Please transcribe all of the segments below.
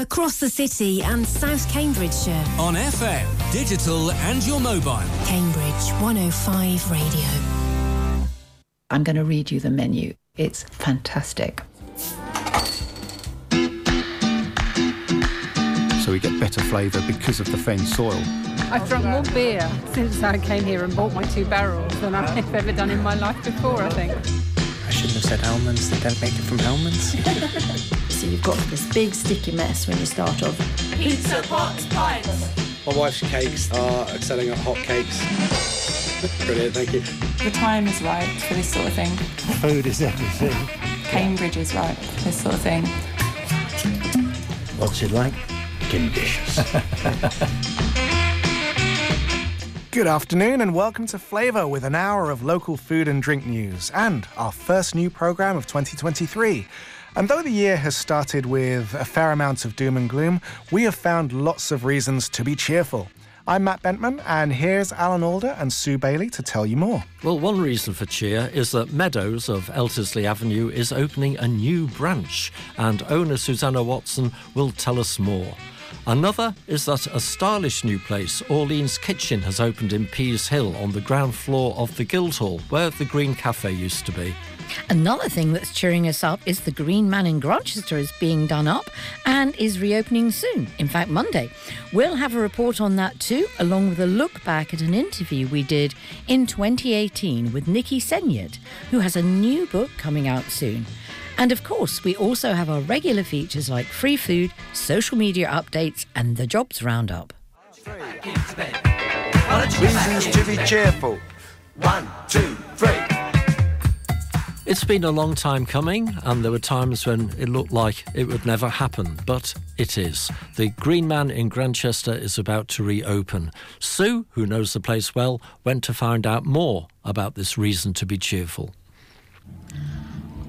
Across the city and South Cambridgeshire. On FM, digital and your mobile. Cambridge 105 Radio. I'm going to read you the menu. It's fantastic. So we get better flavour because of the fen soil. I've drunk more beer since I came here and bought my two barrels than I've ever done in my life before, I think. I shouldn't have said almonds. They don't make it from almonds. so you've got this big sticky mess when you start off. Pizza box pints. My wife's cakes are selling at hot cakes. Brilliant, thank you. The time is right for this sort of thing. Food is everything. Cambridge is right for this sort of thing. What's it like? Delicious. Good afternoon and welcome to Flavour with an hour of local food and drink news and our first new programme of 2023. And though the year has started with a fair amount of doom and gloom, we have found lots of reasons to be cheerful. I'm Matt Bentman, and here's Alan Alder and Sue Bailey to tell you more. Well, one reason for cheer is that Meadows of Eltisley Avenue is opening a new branch, and owner Susanna Watson will tell us more. Another is that a stylish new place, Orleans Kitchen, has opened in Peas Hill on the ground floor of the Guildhall, where the Green Cafe used to be. Another thing that's cheering us up is the Green Man in Grantchester is being done up and is reopening soon, in fact, Monday. We'll have a report on that too, along with a look back at an interview we did in 2018 with Nikki Segnit, who has a new book coming out soon. And of course, we also have our regular features like free food, social media updates, and the jobs roundup. Reasons to be cheerful. One, two, three. It's been a long time coming, and there were times when it looked like it would never happen, but it is. The Green Man in Grantchester is about to reopen. Sue, who knows the place well, went to find out more about this reason to be cheerful.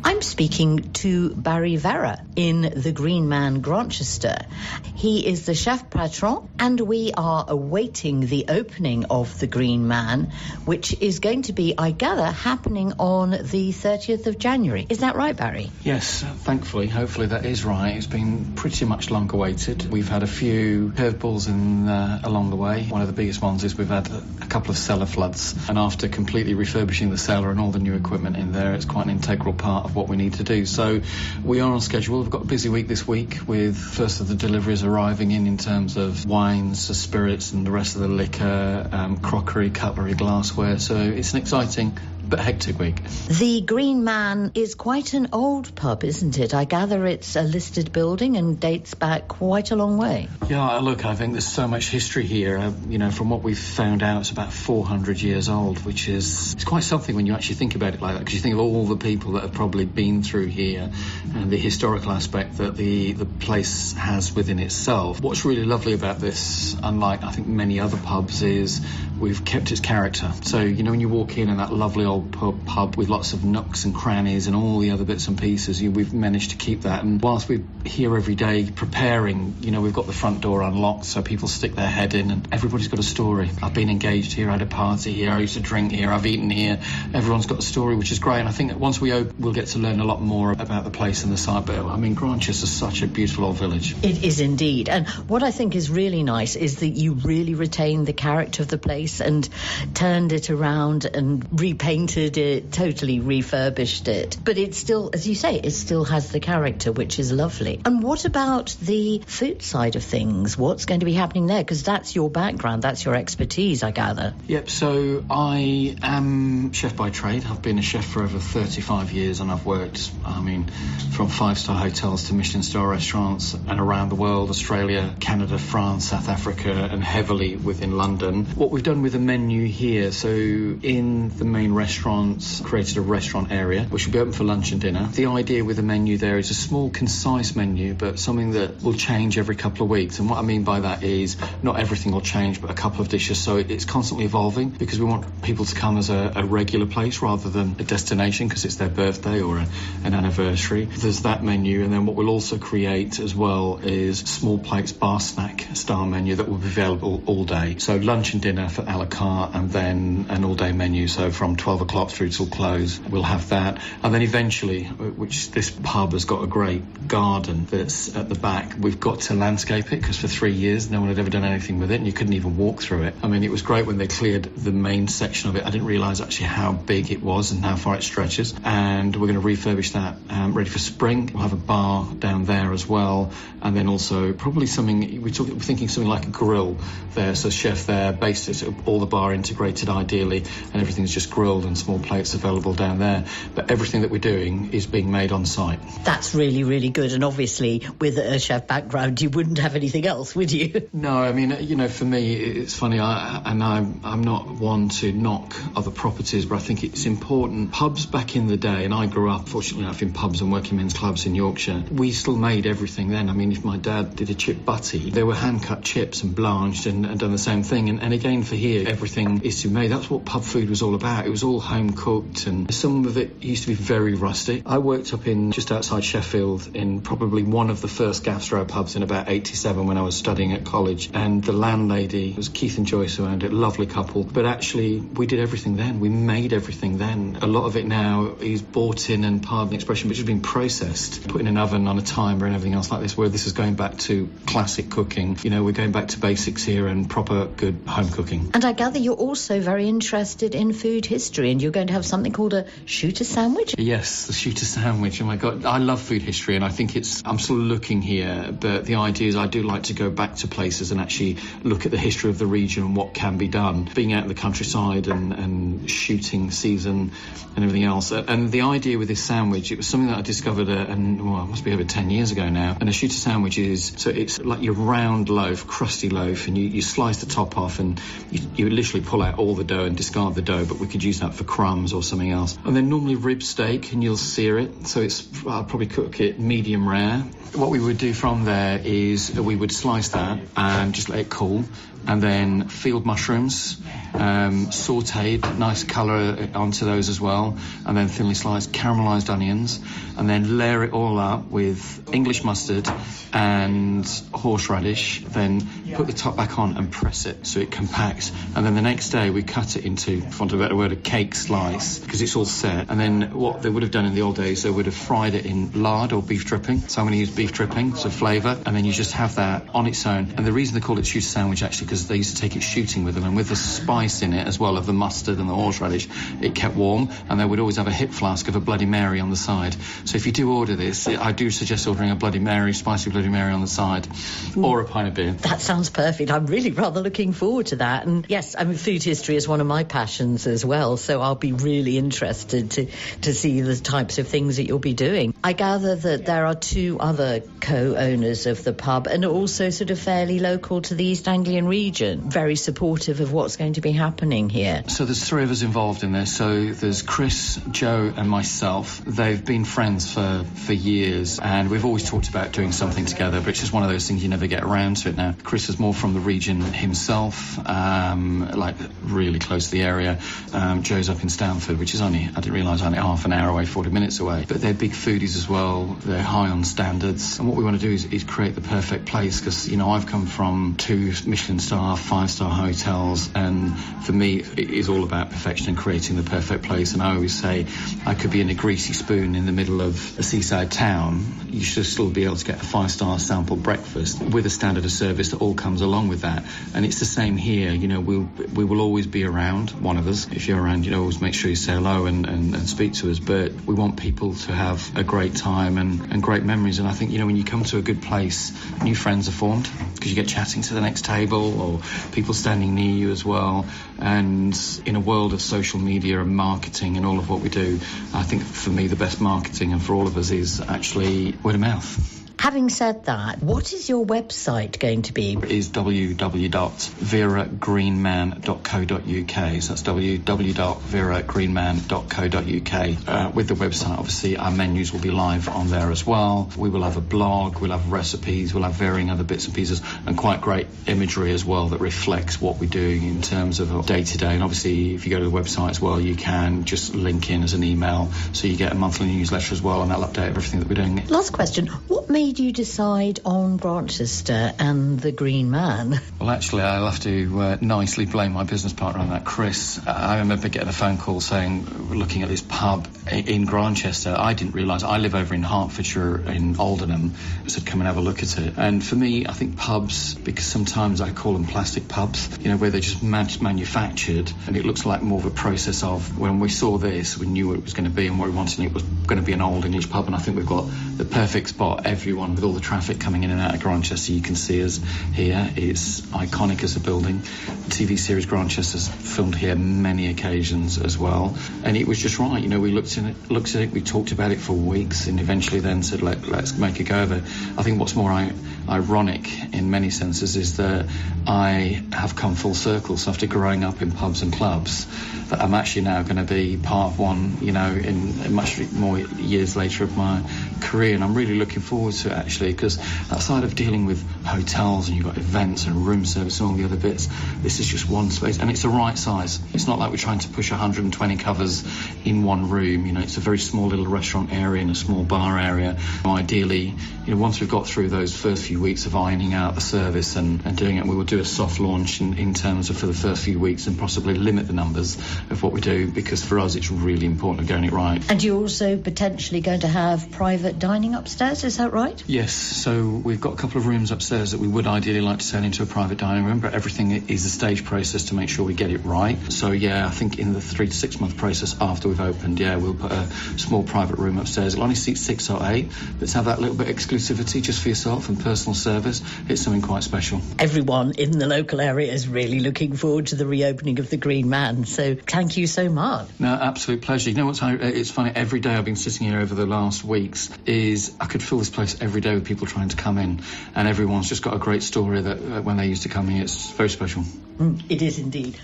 I'm speaking to Barry Vera in The Green Man Grantchester. He is the chef patron, and we are awaiting the opening of The Green Man, which is going to be, I gather, happening on the 30th of January. Is that right, Barry? Yes, thankfully. Hopefully that is right. It's been pretty much long awaited. We've had a few curveballs in uh, along the way. One of the biggest ones is we've had a couple of cellar floods, and after completely refurbishing the cellar and all the new equipment in there, it's quite an integral part of what we need to do. So we are on schedule. We've got a busy week this week with first of the deliveries arriving in in terms of wines, spirits, and the rest of the liquor, um, crockery, cutlery, glassware. So it's an exciting but hectic week. The Green Man is quite an old pub, isn't it? I gather it's a listed building and dates back quite a long way. Yeah, look, I think there's so much history here. Uh, you know, from what we've found out, it's about 400 years old, which is it's quite something when you actually think about it like that, because you think of all the people that have probably been through here and the historical aspect that the, the place has within itself. What's really lovely about this, unlike I think many other pubs, is we've kept its character. So, you know, when you walk in and that lovely old pub, pub with lots of nooks and crannies and all the other bits and pieces, you, we've managed to keep that. And whilst we're here every day preparing, you know, we've got the front door unlocked so people stick their head in and everybody's got a story. I've been engaged here, I had a party here, I used to drink here, I've eaten here. Everyone's got a story, which is great. And I think that once we open, we'll get to learn a lot more about the place and the site. But I mean, Grantchester's such a beautiful old village. It is indeed. And what I think is really nice is that you really retained the character of the place and turned it around and repainted it, totally refurbished it. But it still, as you say, it still has the character, which is lovely. And what about the food side of things? What's going to be happening there? Because that's your background, that's your expertise, I gather. Yep, so I am chef by trade. I've been a chef for over 35 years and I've worked, I mean, from five star hotels to Michelin star restaurants and around the world Australia, Canada, France, South Africa, and heavily within London. What we've done with the menu here, so in the main restaurants, created a restaurant area which will be open for lunch and dinner. The idea with the menu there is a small, concise menu, but something that will change every couple of weeks. And what I mean by that is not everything will change, but a couple of dishes. So it's constantly evolving because we want people to come as a, a regular place rather than a destination because it's their birthday or a, an anniversary. There's that menu, and then what we'll also create as well is small plates bar snack style menu that will be available all day. So lunch and dinner for a la carte and then an all day menu. So from 12 o'clock through till close, we'll have that. And then eventually, which this pub has got a great garden that's at the back, we've got to landscape it because for three years no one had ever done anything with it and you couldn't even walk through it. I mean, it was great when they cleared the main section of it. I didn't realise actually how big it was and how far it stretches. And we're going to refurbish that um, ready for spring. We'll have a bar down there as well. And then also probably something, we're, talking, we're thinking something like a grill there. So chef there, based it, all the bar integrated ideally, and everything's just grilled and small plates available down there. But everything that we're doing is being made on site. That's really, really good. And obviously, with a chef background, you wouldn't have anything else, would you? No, I mean, you know, for me, it's funny, I, and I'm, I'm not one to knock other properties, but I think it's important. Pubs back in the day, and I grew up, fortunately enough, in pubs and working men's clubs in Yorkshire, we still made everything then. I mean, if my dad did a chip butty, there were hand cut chips and blanched and, and done the same thing. And, and again, for here, everything is to be made. That's what pub food was all about. It was all home cooked, and some of it used to be very rustic. I worked up in just outside Sheffield in probably one of the first gastro pubs in about 87 when I was studying at college. And the landlady was Keith and Joyce who owned it, lovely couple. But actually, we did everything then. We made everything then. A lot of it now is bought in and pardon the expression, which has been processed, put in an oven on a timer and everything else like this, where this is going back to classic cooking. You know, we're going back to basics here and proper good home cooking. And I gather you're also very interested in food history and you're going to have something called a shooter sandwich? Yes, the shooter sandwich. Oh my God, I love food history and I think it's, I'm still looking here, but the idea is I do like to go back to places and actually look at the history of the region and what can be done. Being out in the countryside and, and shooting season and everything else. And the idea with this sandwich, it was something that I discovered, uh, and well, it must be over 10 years ago now. And a shooter sandwich is, so it's like your round loaf, crusty loaf, and you, you slice the top off and you, you literally pull out all the dough and discard the dough, but we could use that for crumbs or something else. And then normally rib steak, and you'll sear it. So it's, I'll probably cook it medium rare. What we would do from there is we would slice that and just let it cool and then field mushrooms, um, sauteed, nice colour onto those as well, and then thinly sliced caramelised onions, and then layer it all up with English mustard and horseradish. Then put the top back on and press it so it compacts, and then the next day we cut it into, for want of a better word, a cake slice because it's all set. And then what they would have done in the old days, they would have fried it in lard or beef dripping. So I'm going to use beef dripping, so flavour, and then you just have that on its own. And the reason they call it cheese sandwich actually because they used to take it shooting with them, and with the spice in it as well of the mustard and the horseradish, it kept warm. And they would always have a hip flask of a Bloody Mary on the side. So if you do order this, I do suggest ordering a Bloody Mary, spicy Bloody Mary on the side, mm. or a pint of beer. That sounds perfect. I'm really rather looking forward to that. And yes, I mean, food history is one of my passions as well, so I'll be really interested to to see the types of things that you'll be doing. I gather that there are two other co-owners of the pub, and also sort of fairly local to the East Anglian region, very supportive of what's going to be happening here. So there's three of us involved in this. So there's Chris, Joe, and myself. They've been friends for for years, and we've always talked about doing something together. But it's just one of those things you never get around to it now. Chris is more from the region himself, um, like really close to the area. Um, Joe's up in Stamford, which is only I didn't realise only half an hour away, 40 minutes away. But they're big foodies as well. They're high on standards, and what we want to do is, is create the perfect place because you know I've come from two Michelin star, five star hotels, and for me it is all about perfection and creating the perfect place. And I always say I could be in a greasy spoon in the middle of a seaside town. You should still be able to get a five star sample breakfast with a standard of service that all comes along with that. And it's the same here. You know, we'll we will always be around. One of us, if you're around, you know, always make sure you say hello and, and, and speak to us. But we want people to have a great time and, and great memories. And I think you know when you come to a good place, new friends are formed because you get chatting to the next table or people standing near you as well. And in a world of social media and marketing and all of what we do, I think for me the best marketing and for all of us is actually word of mouth. Having said that, what is your website going to be? Is www.veragreenman.co.uk. So that's www.veragreenman.co.uk. Uh, with the website, obviously, our menus will be live on there as well. We will have a blog, we'll have recipes, we'll have varying other bits and pieces, and quite great imagery as well that reflects what we're doing in terms of day to day. And obviously, if you go to the website as well, you can just link in as an email, so you get a monthly newsletter as well, and that'll update everything that we're doing. Last question: What made did you decide on Grantchester and the Green Man? Well, actually, I'll have to uh, nicely blame my business partner on that, Chris. Uh, I remember getting a phone call saying, looking at this pub in Grantchester. I didn't realise, I live over in Hertfordshire in Aldenham, I said come and have a look at it. And for me, I think pubs, because sometimes I call them plastic pubs, you know, where they're just manufactured and it looks like more of a process of when we saw this, we knew what it was going to be and what we wanted, and it was going to be an old English pub. And I think we've got the perfect spot. Everyone, with all the traffic coming in and out of Grantchester, you can see us here. It's iconic as a building. TV series Grantchester's filmed here many occasions as well. And it was just right. You know, we looked at it, looked at it, we talked about it for weeks, and eventually then said, Let, us make a go of it. I think what's more I, ironic in many senses is that I have come full circle. So after growing up in pubs and clubs, that I'm actually now going to be part of one, you know, in much more years later of my career. And I'm really looking forward to it actually, because outside of dealing with hotels and you've got events and room service and all the other bits, this is just one space and it's the right size. It's not like we're trying to push 120 covers in one room. You know, it's a very small little restaurant area and a small bar area. Ideally, you know, once we've got through those first few weeks of ironing out the service and, and doing it, we will do a soft launch in, in terms of for the first few weeks and possibly limit the numbers of what we do because for us it's really important of getting it right. And you're also potentially going to have private dining upstairs, is that right? Yes, so we've got a couple of rooms upstairs that we would ideally like to turn into a private dining room, but everything is a stage process to make sure we get it right. So yeah, I think in the three to six month process after we've opened, yeah, we'll put a small private room upstairs. It'll only seat six or eight, but to have that little bit of exclusivity just for yourself and personal service, it's something quite special. Everyone in the local area is really looking forward to the reopening of the Green Man, so thank you so much. No, absolute pleasure. You know what's uh, it's funny, every day I've been sitting here over the last weeks is I could fill this place every day with people trying to come in, and everyone's just got a great story that uh, when they used to come here, it's very special. Mm, it is indeed.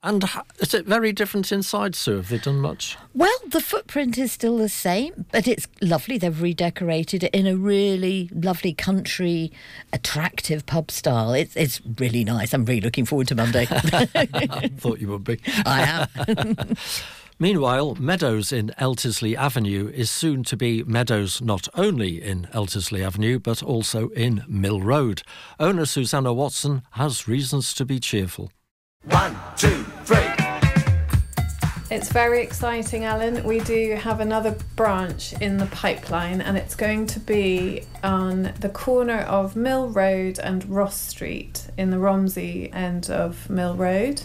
And is it very different inside, Sue? Have they done much? Well, the footprint is still the same, but it's lovely. They've redecorated it in a really lovely country, attractive pub style. It's it's really nice. I'm really looking forward to Monday. I thought you would be. I am. Meanwhile, Meadows in Eltisley Avenue is soon to be Meadows not only in Eltisley Avenue but also in Mill Road. Owner Susanna Watson has reasons to be cheerful. One, two, three. It's very exciting, Alan. We do have another branch in the pipeline, and it's going to be on the corner of Mill Road and Ross Street in the Romsey end of Mill Road.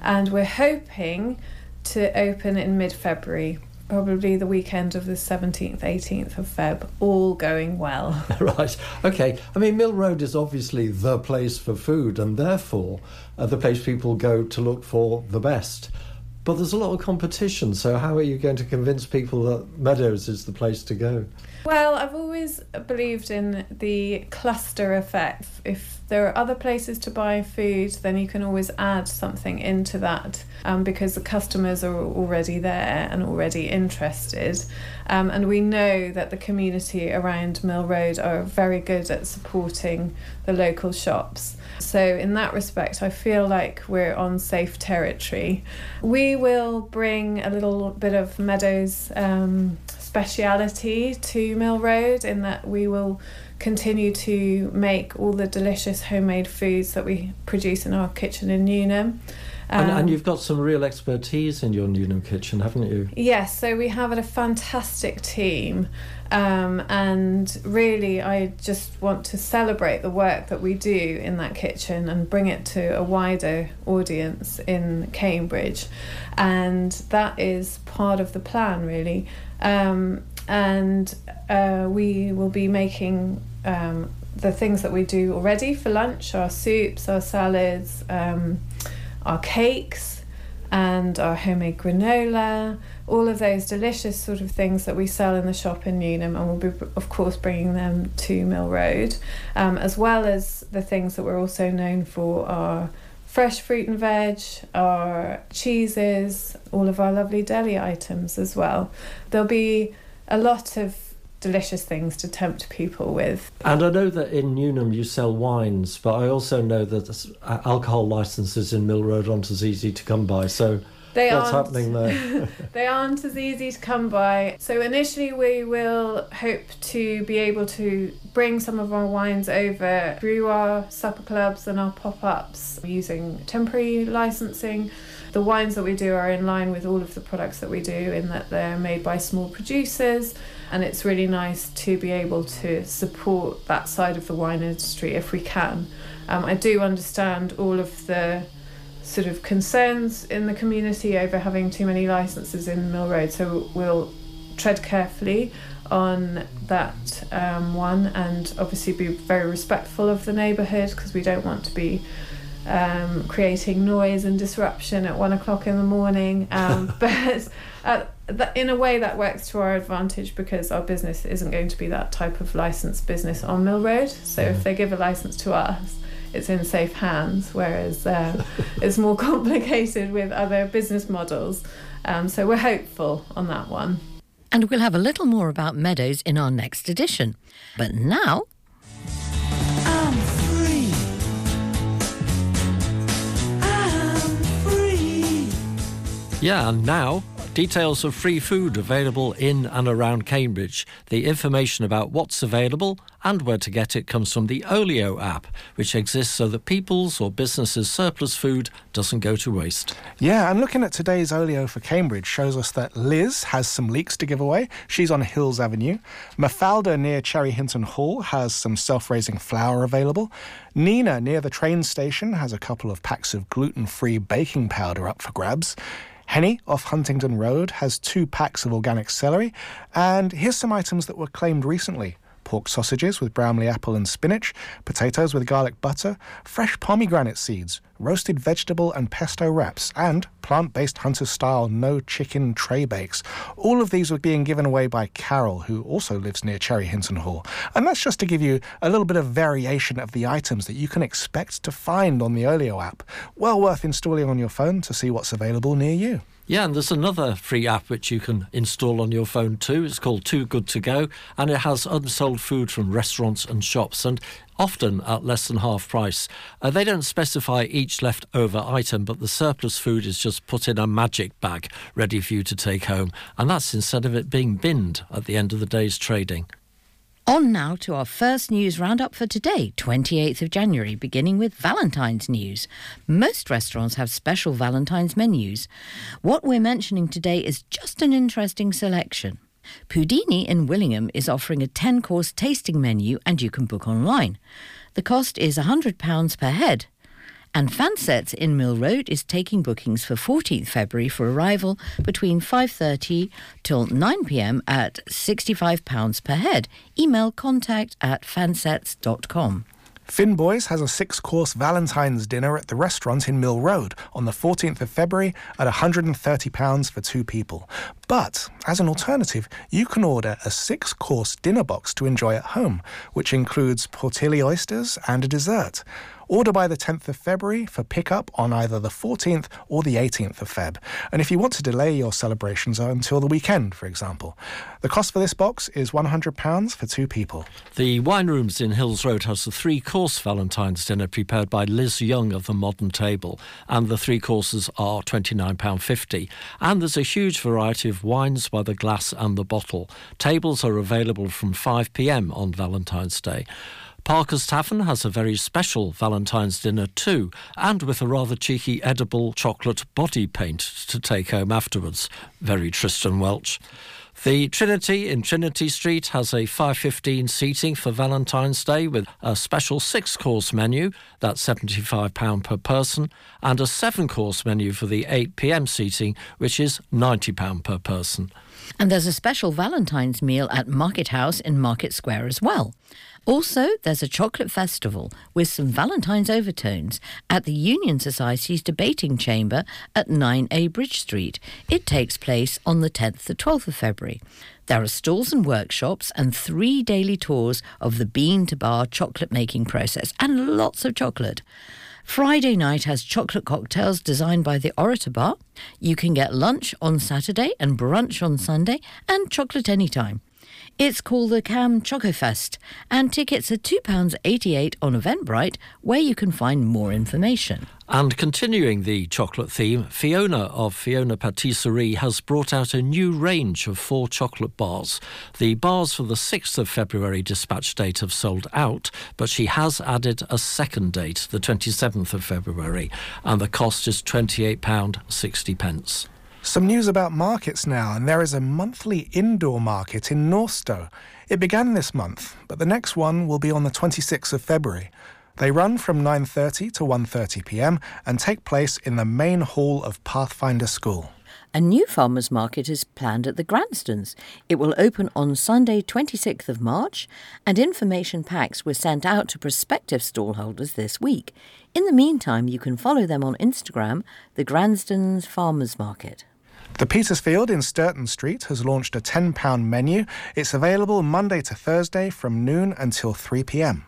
And we're hoping to open in mid February, probably the weekend of the 17th, 18th of Feb, all going well. right, okay. I mean, Mill Road is obviously the place for food and therefore uh, the place people go to look for the best. But there's a lot of competition, so how are you going to convince people that Meadows is the place to go? Well, I've always believed in the cluster effect. If there are other places to buy food, then you can always add something into that um, because the customers are already there and already interested. Um, and we know that the community around Mill Road are very good at supporting the local shops. So, in that respect, I feel like we're on safe territory. We will bring a little bit of Meadows um, speciality to Mill Road in that we will continue to make all the delicious homemade foods that we produce in our kitchen in Newnham. Um, and, and, um, you've got some real expertise in your Newnham kitchen, haven't you? Yes, so we have a fantastic team. Um, and really, I just want to celebrate the work that we do in that kitchen and bring it to a wider audience in Cambridge. And that is part of the plan, really. Um, and uh, we will be making um, the things that we do already for lunch our soups, our salads, um, our cakes, and our homemade granola, all of those delicious sort of things that we sell in the shop in Newnham, and we'll be, of course, bringing them to Mill Road, um, as well as the things that we're also known for are fresh fruit and veg, our cheeses, all of our lovely deli items as well. There'll be a lot of delicious things to tempt people with. And I know that in Newnham you sell wines, but I also know that uh, alcohol licenses in Mill Road aren't as easy to come by. So They What's aren't- happening there? they aren't as easy to come by. So initially, we will hope to be able to bring some of our wines over through our supper clubs and our pop-ups using temporary licensing. The wines that we do are in line with all of the products that we do in that they're made by small producers and it's really nice to be able to support that side of the wine industry if we can. Um, I do understand all of the sort of concerns in the community over having too many licenses in Mill Road, so we'll tread carefully on that um, one and obviously be very respectful of the neighbourhood because we don't want to be um, creating noise and disruption at one o'clock in the morning. Um, but uh, th- in a way, that works to our advantage because our business isn't going to be that type of licensed business on Mill Road. So if they give a license to us, it's in safe hands, whereas uh, it's more complicated with other business models. Um, so we're hopeful on that one. And we'll have a little more about Meadows in our next edition. But now, Yeah, and now details of free food available in and around Cambridge. The information about what's available and where to get it comes from the Olio app, which exists so that people's or businesses' surplus food doesn't go to waste. Yeah, and looking at today's Olio for Cambridge shows us that Liz has some leeks to give away. She's on Hills Avenue. Mafalda near Cherry Hinton Hall has some self raising flour available. Nina near the train station has a couple of packs of gluten free baking powder up for grabs. Henny off Huntingdon Road has two packs of organic celery. And here's some items that were claimed recently pork sausages with Bramley apple and spinach, potatoes with garlic butter, fresh pomegranate seeds, roasted vegetable and pesto wraps, and plant based hunter style no chicken tray bakes. All of these were being given away by Carol, who also lives near Cherry Hinton Hall. And that's just to give you a little bit of variation of the items that you can expect to find on the Olio app. Well worth installing on your phone to see what's available near you. Yeah, and there's another free app which you can install on your phone too. It's called Too Good To Go, and it has unsold food from restaurants and shops, and often at less than half price. Uh, they don't specify each leftover item, but the surplus food is just put in a magic bag ready for you to take home, and that's instead of it being binned at the end of the day's trading. On now to our first news roundup for today, 28th of January, beginning with Valentine's news. Most restaurants have special Valentine's menus. What we're mentioning today is just an interesting selection. Pudini in Willingham is offering a 10 course tasting menu and you can book online. The cost is £100 per head. And Fansets in Mill Road is taking bookings for 14th February for arrival between 5.30 till 9pm at £65 per head. Email contact at fansets.com. Fin Berry's has a six course Valentine's dinner at the restaurant in Mill Road on the 14th of February at £130 for two people. But as an alternative, you can order a six course dinner box to enjoy at home, which includes Porthilly oysters and a dessert. Order by the 10th of February for pickup on either the 14th or the 18th of Feb. And if you want to delay your celebrations until the weekend, for example, the cost for this box is £100 for two people. The Wine Rooms in Hills Road has a three course Valentine's dinner prepared by Liz Young of the Modern Table, and the three courses are £29.50. And there's a huge variety of wines by the glass and the bottle. Tables are available from 5 pm on Valentine's Day. Parker's Tavern has a very special Valentine's dinner too, and with a rather cheeky edible chocolate body paint to take home afterwards. Very Tristan Welch. The Trinity in Trinity Street has a 515 seating for Valentine's Day with a special six course menu, that's £75 per person, and a seven course menu for the 8 pm seating, which is £90 per person. And there's a special Valentine's meal at Market House in Market Square as well. Also, there's a chocolate festival with some Valentine's overtones at the Union Society's debating chamber at 9A Bridge Street. It takes place on the 10th to 12th of February. There are stalls and workshops and three daily tours of the bean to bar chocolate making process and lots of chocolate. Friday night has chocolate cocktails designed by the Orator Bar. You can get lunch on Saturday and brunch on Sunday and chocolate anytime. It's called the Cam Choco Fest, and tickets are £2.88 on Eventbrite, where you can find more information. And continuing the chocolate theme, Fiona of Fiona Patisserie has brought out a new range of four chocolate bars. The bars for the 6th of February dispatch date have sold out, but she has added a second date, the 27th of February, and the cost is £28.60. Some news about markets now, and there is a monthly indoor market in Northstowe. It began this month, but the next one will be on the 26th of February. They run from 9:30 to 1:30 p.m. and take place in the main hall of Pathfinder School. A new farmers market is planned at the Grandstons. It will open on Sunday, 26th of March, and information packs were sent out to prospective stallholders this week. In the meantime, you can follow them on Instagram, the Grandstons Farmers Market. The Petersfield in Sturton Street has launched a £10 menu. It's available Monday to Thursday from noon until 3 pm.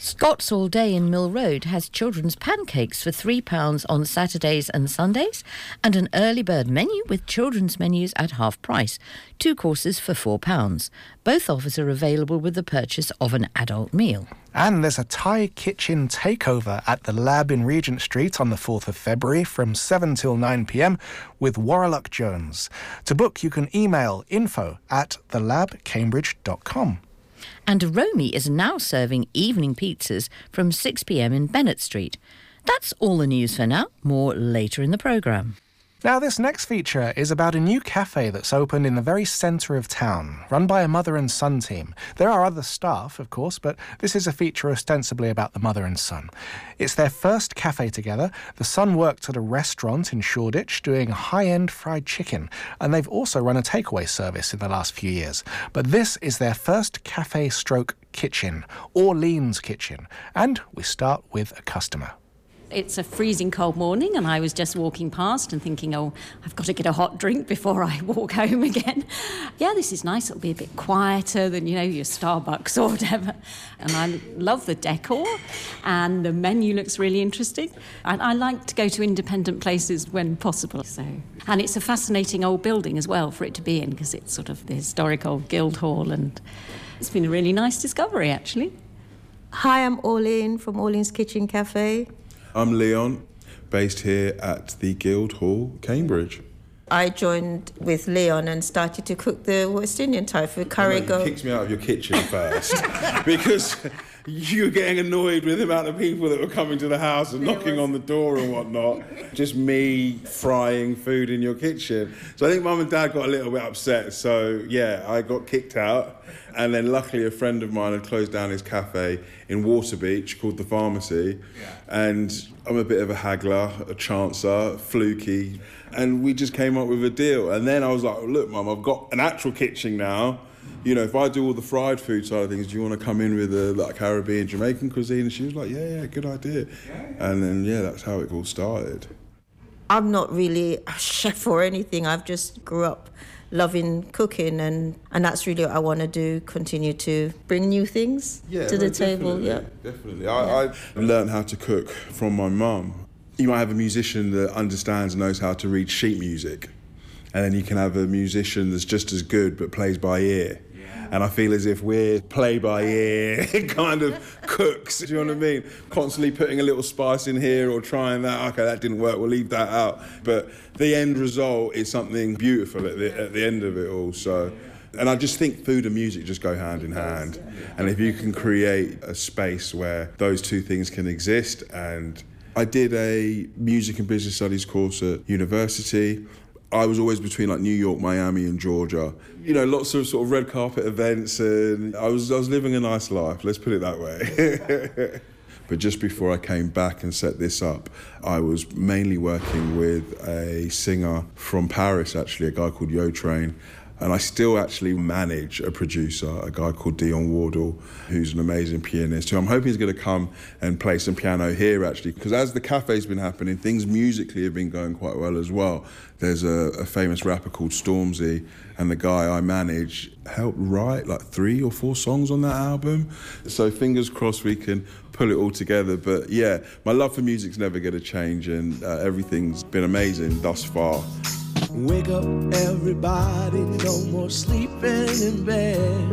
Scott's All Day in Mill Road has children's pancakes for £3 on Saturdays and Sundays, and an early bird menu with children's menus at half price, two courses for £4. Both offers are available with the purchase of an adult meal. And there's a Thai kitchen takeover at the Lab in Regent Street on the 4th of February from 7 till 9 pm with Warlock Jones. To book, you can email info at thelabcambridge.com. And Romy is now serving evening pizzas from 6 pm in Bene't Street. That's all the news for now. More later in the programme. Now, this next feature is about a new cafe that's opened in the very centre of town, run by a mother and son team. There are other staff, of course, but this is a feature ostensibly about the mother and son. It's their first cafe together. The son worked at a restaurant in Shoreditch doing high end fried chicken, and they've also run a takeaway service in the last few years. But this is their first cafe stroke kitchen, Orleans Kitchen, and we start with a customer. It's a freezing cold morning, and I was just walking past and thinking, oh, I've got to get a hot drink before I walk home again. yeah, this is nice. It'll be a bit quieter than, you know, your Starbucks or whatever. And I love the decor, and the menu looks really interesting. And I like to go to independent places when possible. So, and it's a fascinating old building as well for it to be in because it's sort of the historic old guild hall, and it's been a really nice discovery actually. Hi, I'm Orlean from Orlean's Kitchen Cafe. I'm Leon, based here at the Guildhall, Cambridge. I joined with Leon and started to cook the West Indian Thai food, curry You kicked me out of your kitchen first because you were getting annoyed with the amount of people that were coming to the house and knocking on the door and whatnot. Just me frying food in your kitchen. So I think mum and dad got a little bit upset. So yeah, I got kicked out. And then luckily a friend of mine had closed down his cafe in Waterbeach called The Pharmacy. Yeah. And I'm a bit of a haggler, a chancer, fluky. And we just came up with a deal. And then I was like, look, mum, I've got an actual kitchen now. You know, if I do all the fried food side of things, do you want to come in with a like Caribbean, Jamaican cuisine? And she was like, yeah, yeah, good idea. And then, yeah, that's how it all started. I'm not really a chef or anything. I've just grew up loving cooking, and, and that's really what I want to do. Continue to bring new things to no, the table. definitely, Yeah. Definitely. I, I learned how to cook from my mum. You might have a musician that understands and knows how to read sheet music, and then you can have a musician that's just as good but plays by ear. And I feel as if we're play by ear kind of cooks. Do you know what I mean? Constantly putting a little spice in here or trying that. Okay, that didn't work. We'll leave that out. But the end result is something beautiful at the, at the end of it all. So. And I just think food and music just go hand in hand. And if you can create a space where those two things can exist, and I did a music and business studies course at university. I was always between like New York, Miami, and Georgia. You know, lots of sort of red carpet events, and I was I was living a nice life. Let's put it that way. But just before I came back and set this up, I was mainly working with a singer from Paris, actually, a guy called Yo Train. And I still actually manage a producer, a guy called Dion Wardle, who's an amazing pianist, who I'm hoping is going to come and play some piano here, actually. Because as the cafe's been happening, things musically have been going quite well as well. There's a, a famous rapper called Stormzy, and the guy I manage helped write like three or four songs on that album. So fingers crossed we can pull it all together. But yeah, my love for music's never going to change, and uh, everything's been amazing thus far. Wake up, everybody. No more sleeping in bed.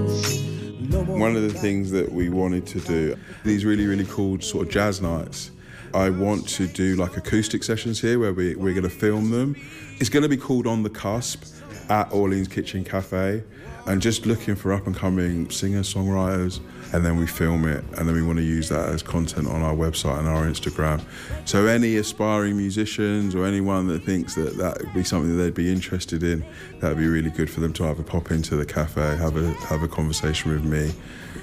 No. One of the things that we wanted to do, these really, really cool sort of jazz nights. I want to do like acoustic sessions here where we, we're going to film them. It's going to be called On the Cusp at Orleans Kitchen Cafe and just looking for up and coming singers, songwriters, and then we film it and then we want to use that as content on our website and our Instagram. So any aspiring musicians or anyone that thinks that that would be something that they'd be interested in, that would be really good for them to either pop into the cafe, have a have a conversation with me.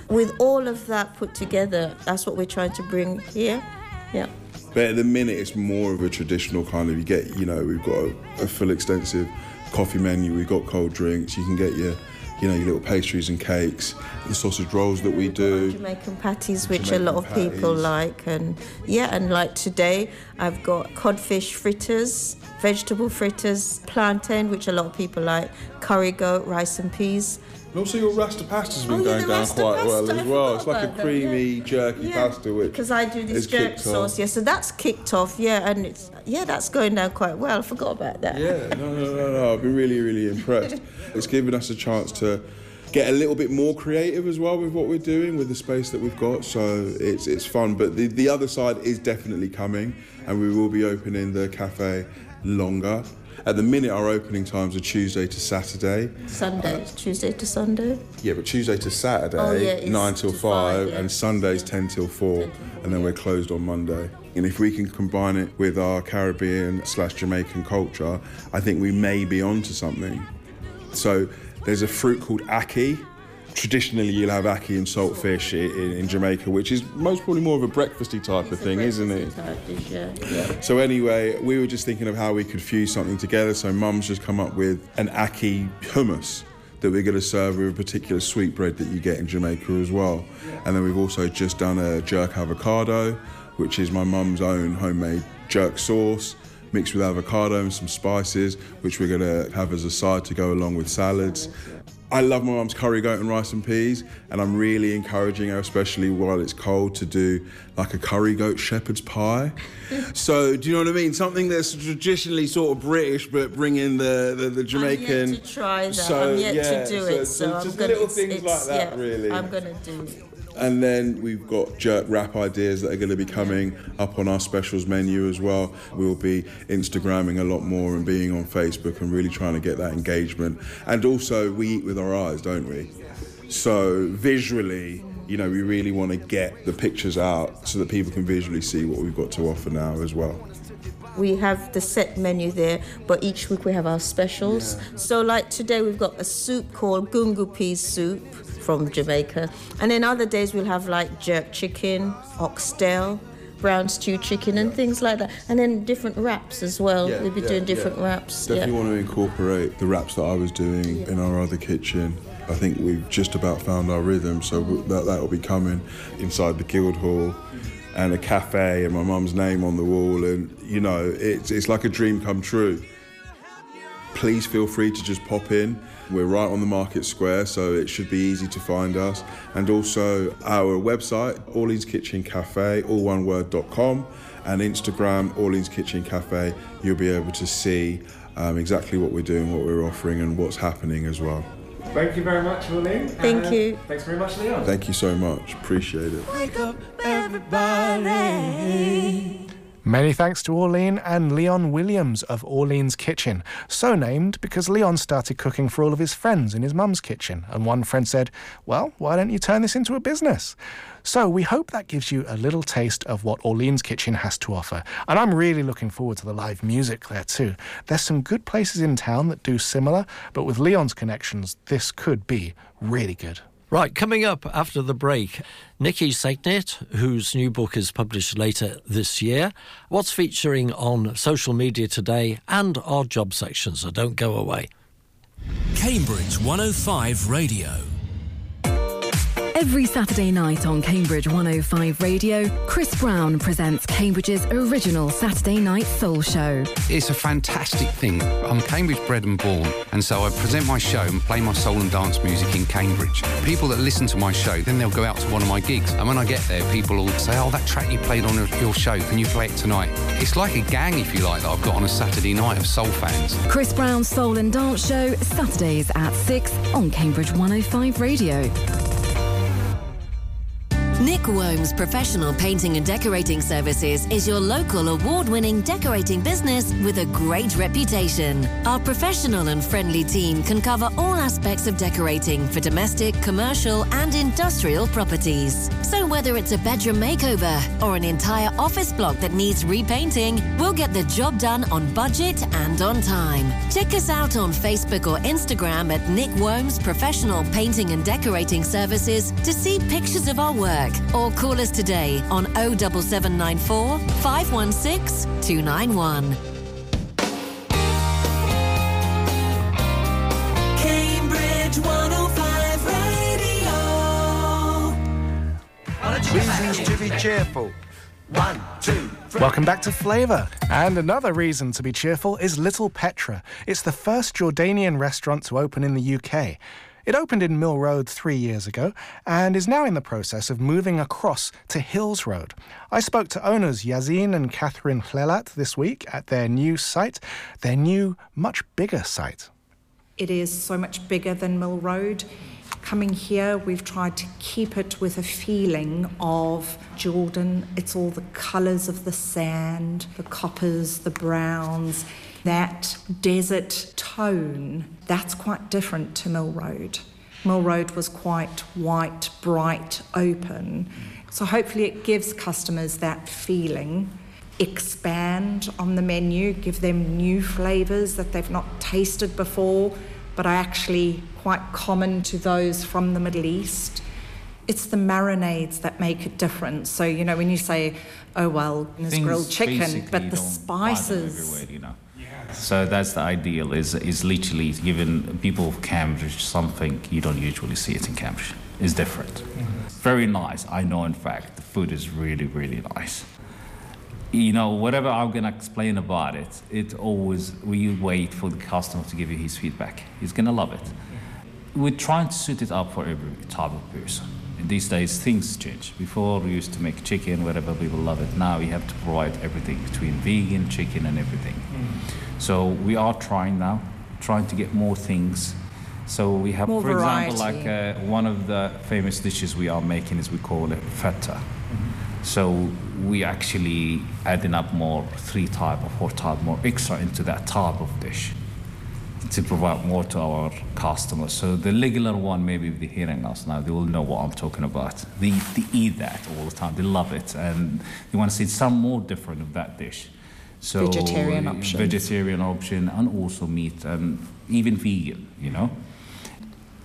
With all of that put together, that's what we're trying to bring here. Yeah. But at the minute, it's more of a traditional kind of. You get, you know, we've got a, a full extensive coffee menu. We've got cold drinks. You can get your, you know, your little pastries and cakes. The sausage rolls that we do. Jamaican patties, which Jamaican a lot of people like, and yeah, and like today, I've got codfish fritters, vegetable fritters, plantain, which a lot of people like, curry goat, rice and peas. And also your rasta pasta's been Oh, going down quite well as well. It's like a creamy jerky Yeah, pasta, which Because I do this jerk sauce, off. yeah, so that's kicked off, yeah, and it's yeah, that's going down quite well. I forgot about that. Yeah, no, no, no, no. I've been really, really impressed. it's given us a chance to get a little bit more creative as well with what we're doing with the space that we've got. So it's it's fun. But the, the other side is definitely coming, and we will be opening the cafe longer. At the minute, our opening times are Tuesday to Saturday. Sunday, uh, Tuesday to Sunday. Yeah, but Tuesday to Saturday, Oh, yeah, 9 till 5, five, yeah. and Sundays 10 till 4, and then we're closed on Monday. And if we can combine it with our Caribbean slash Jamaican culture, I think we may be onto something. So there's a fruit called ackee. Traditionally, you'll have ackee and saltfish in, in Jamaica, which is most probably more of a breakfasty type of thing, isn't it? Dish, yeah, yeah. So anyway, we were just thinking of how we could fuse something together. So Mum's just come up with an ackee hummus that we're going to serve with a particular sweetbread that you get in Jamaica as well. And then we've also just done a jerk avocado, which is my mum's own homemade jerk sauce mixed with avocado and some spices, which we're going to have as a side to go along with salads. I love my mum's curry goat and rice and peas, and I'm really encouraging her, especially while it's cold, to do like a curry goat shepherd's pie. so, do you know what I mean? Something that's traditionally sort of British, but bring in the, the, the Jamaican. I'm yet to try that. So, I'm yet yeah, to do so- it. so So, I'm just little it's- things it's- like that, yeah, really. I'm gonna do. And then we've got jerk wrap ideas that are going to be coming up on our specials menu as well. We'll be Instagramming a lot more and being on Facebook and really trying to get that engagement. And also, we eat with our eyes, don't we? So visually, you know, we really want to get the pictures out so that people can visually see what we've got to offer now as well. We have the set menu there, but each week we have our specials. So, like today, we've got a soup called gungu peas soup from Jamaica, and then other days we'll have like jerk chicken, oxtail, brown stew chicken, and things like that. And then different wraps as well. Yeah, we'll be yeah, doing different yeah. wraps. Definitely yeah. want to incorporate the wraps that I was doing in our other kitchen. I think we've just about found our rhythm, so that that will be coming inside the Guildhall and a cafe and my mum's name on the wall, and you know, it's it's like a dream come true. Please feel free to just pop in. We're right on the market square, so it should be easy to find us. And also our website, Orleans Kitchen Cafe, all one word.com, and Instagram, Orleans Kitchen Cafe. You'll be able to see um, exactly what we're doing, what we're offering, and what's happening as well. Thank you very much, Orlean. Thank and you. Thanks very much, Leon. Thank you so much. Appreciate it. Wake up, everybody. Many thanks to Orlean and Leon Williams of Orlean's Kitchen. So named because Leon started cooking for all of his friends in his mum's kitchen, and one friend said, Well, why don't you turn this into a business? So we hope that gives you a little taste of what Orlean's Kitchen has to offer. And I'm really looking forward to the live music there too. There's some good places in town that do similar, but with Leon's connections, this could be really good. Right, coming up after the break, Nikki Segnit, whose new book is published later this year, what's featuring on social media today, and our job section, so don't go away. Cambridge 105 Radio. Every Saturday night on Cambridge 105 Radio, Chris Brown presents Cambridge's original Saturday night soul show. It's a fantastic thing. I'm Cambridge bred and born, and so I present my show and play my soul and dance music in Cambridge. People that listen to my show, then they'll go out to one of my gigs, and when I get there, people will say, Oh, that track you played on your show, can you play it tonight? It's like a gang, if you like, that I've got on a Saturday night of soul fans. Chris Brown's Soul and Dance Show, Saturdays at 6 on Cambridge 105 Radio. Nick Wombs Professional Painting and Decorating Services is your local award winning decorating business with a great reputation. Our professional and friendly team can cover all aspects of decorating for domestic, commercial, and industrial properties. So, whether it's a bedroom makeover or an entire office block that needs repainting, we'll get the job done on budget and on time. Check us out on Facebook or Instagram at Nick Wombs Professional Painting and Decorating Services to see pictures of our work or call us today on 07794 516 291. Cambridge 105 Radio. Reasons to be cheerful. One, two, three. Welcome back to Flavour. And another reason to be cheerful is Little Petra. It's the first Jordanian restaurant to open in the UK. It opened in Mill Road three years ago and is now in the process of moving across to Hills Road. I spoke to owners Yazin and Catherine Hlelat this week at their new site, their new, much bigger site. It is so much bigger than Mill Road. Coming here, we've tried to keep it with a feeling of Jordan. It's all the colours of the sand, the coppers, the browns, that desert tone. That's quite different to Mill Road. Mill Road was quite white, bright, open. So hopefully it gives customers that feeling. Expand on the menu, give them new flavours that they've not tasted before, but are actually quite common to those from the Middle East. It's the marinades that make it different. So, you know, when you say, oh, well, there's grilled chicken, but the don't buy them spices. Everywhere, you know. So that's the ideal is is literally giving people of Cambridge something you don't usually see it in Cambridge. It's different. Mm-hmm. Very nice. I know in fact the food is really, really nice. You know, whatever I'm gonna explain about it, it always we wait for the customer to give you his feedback. He's gonna love it. We're trying to suit it up for every type of person. These days things change. Before we used to make chicken, wherever people love it. Now we have to provide everything between vegan, chicken and everything. So we are trying now, trying to get more things. So we have, More for example, like uh, one of the famous dishes we are making is we call it feta. So we actually adding up more three type or four type more extra into that type of dish to provide more to our customers. So the regular one, maybe if they're hearing us now, they will know what I'm talking about. They, they eat that all the time. They love it, and they want to see some more different of that dish. So Vegetarian option, vegetarian option, and also meat, and even vegan. You know.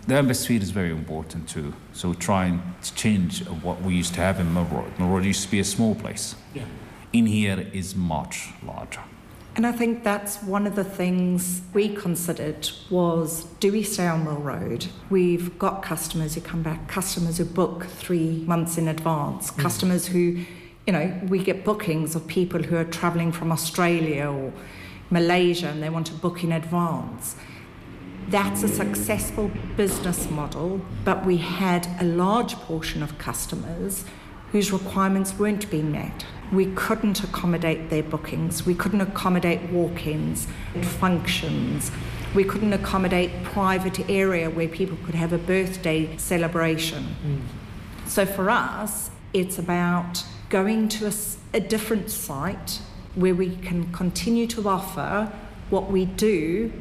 The atmosphere is very important too. So trying to change what we used to have in Mill Road. Used to be a small place. Yeah. In here is much larger. And I think that's one of the things we considered was do we stay on Mill Road? We've got customers who come back, customers who book three months in advance, Mm. customers who, you know, we get bookings of people who are traveling from Australia or Malaysia and they want to book in advance. That's a successful business model, but we had a large portion of customers whose requirements weren't being met. We couldn't accommodate their bookings, we couldn't accommodate walk ins, functions, we couldn't accommodate private area where people could have a birthday celebration. Mm. So for us, it's about going to a different site where we can continue to offer what we do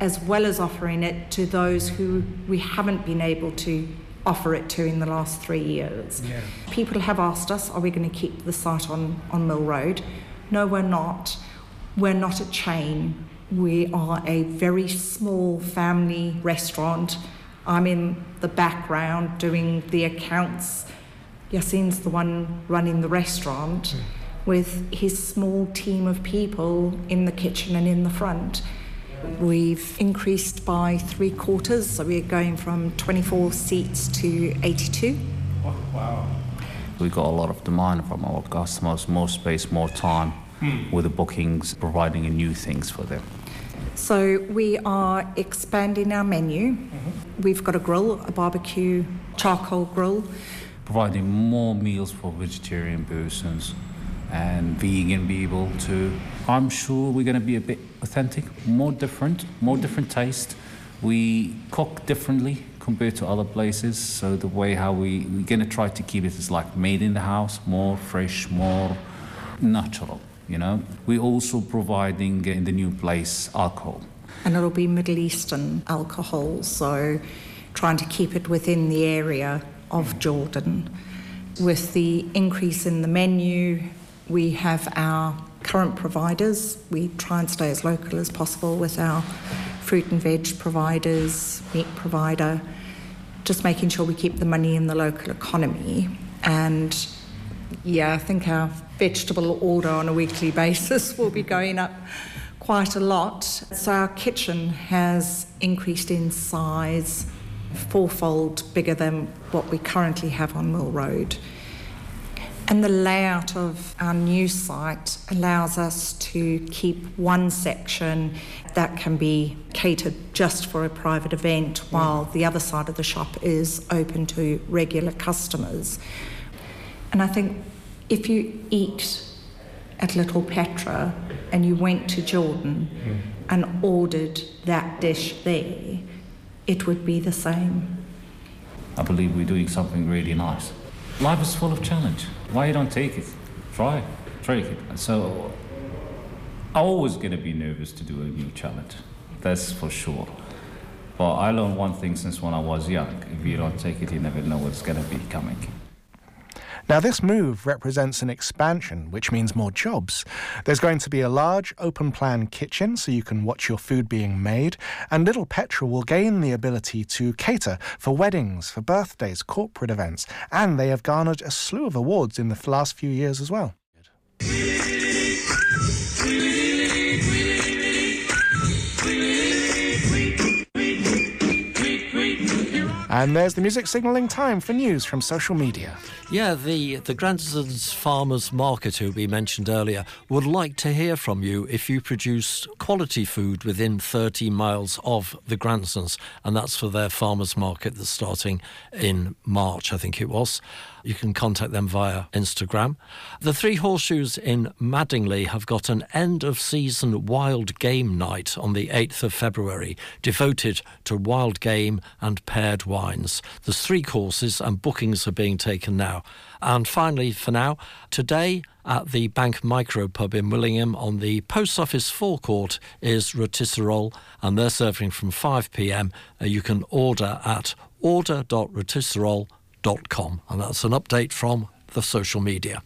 as well as offering it to those who we haven't been able to offer it to in the last three years. Yeah. People have asked us, are we going to keep the site on, on Mill Road? No, we're not. We're not a chain. We are a very small family restaurant. I'm in the background doing the accounts. Yassine's the one running the restaurant hmm. with his small team of people in the kitchen and in the front. We've increased by three quarters, so we're going from 24 seats to 82. Wow. We got a lot of demand from our customers, more space, more time Hmm. with the bookings, providing new things for them. So we are expanding our menu. We've got a grill, a barbecue charcoal grill. Providing more meals for vegetarian persons and vegan people too. I'm sure we're going to be a bit authentic, more different, more different taste. We cook differently compared to other places, so the way how we we're going to try to keep it is like made in the house, more fresh, more natural. You know, we're also providing in the new place alcohol. and it'll be Middle Eastern alcohol, so trying to keep it within the area of Jordan. With the increase in the menu, we have our current providers. We try and stay as local as possible with our fruit and veg providers, meat provider, just making sure we keep the money in the local economy. And yeah, I think our vegetable order on a weekly basis will be going up quite a lot. So our kitchen has increased in size, fourfold bigger than what we currently have on Mill Road. And the layout of our new site allows us to keep one section that can be catered just for a private event, while the other side of the shop is open to regular customers. And I think if you eat at Little Petra and you went to Jordan hmm. and ordered that dish there, it would be the same. I believe we're doing something really nice. Life is full of challenge. Why you don't take it? Try, try it. So always gonna be nervous to do a new challenge. That's for sure. But I learned one thing since when I was young. If you don't take it, you never know what's gonna be coming. Now, this move represents an expansion, which means more jobs. There's going to be a large open plan kitchen so you can watch your food being made, and Little Petra will gain the ability to cater for weddings, for birthdays, corporate events, and they have garnered a slew of awards in the last few years as well. And there's the music signalling time for news from social media. Yeah, the, the Grandsons Farmers Market, who we mentioned earlier, would like to hear from you if you produce quality food within 30 miles of the Grandsons. And that's for their farmers market that's starting in March, I think it was. You can contact them via Instagram. The Three Horseshoes in Madingley have got an end of season wild game night on the 8th of February, devoted to wild game and paired wines. There's three courses and bookings are being taken now. And finally, for now, today at the Bank Micro Pub in Willingham on the Post Office forecourt is rotisserole, and they're serving from 5 pm. Uh, you can order at order.rotisserole.com, and that's an update from the social media.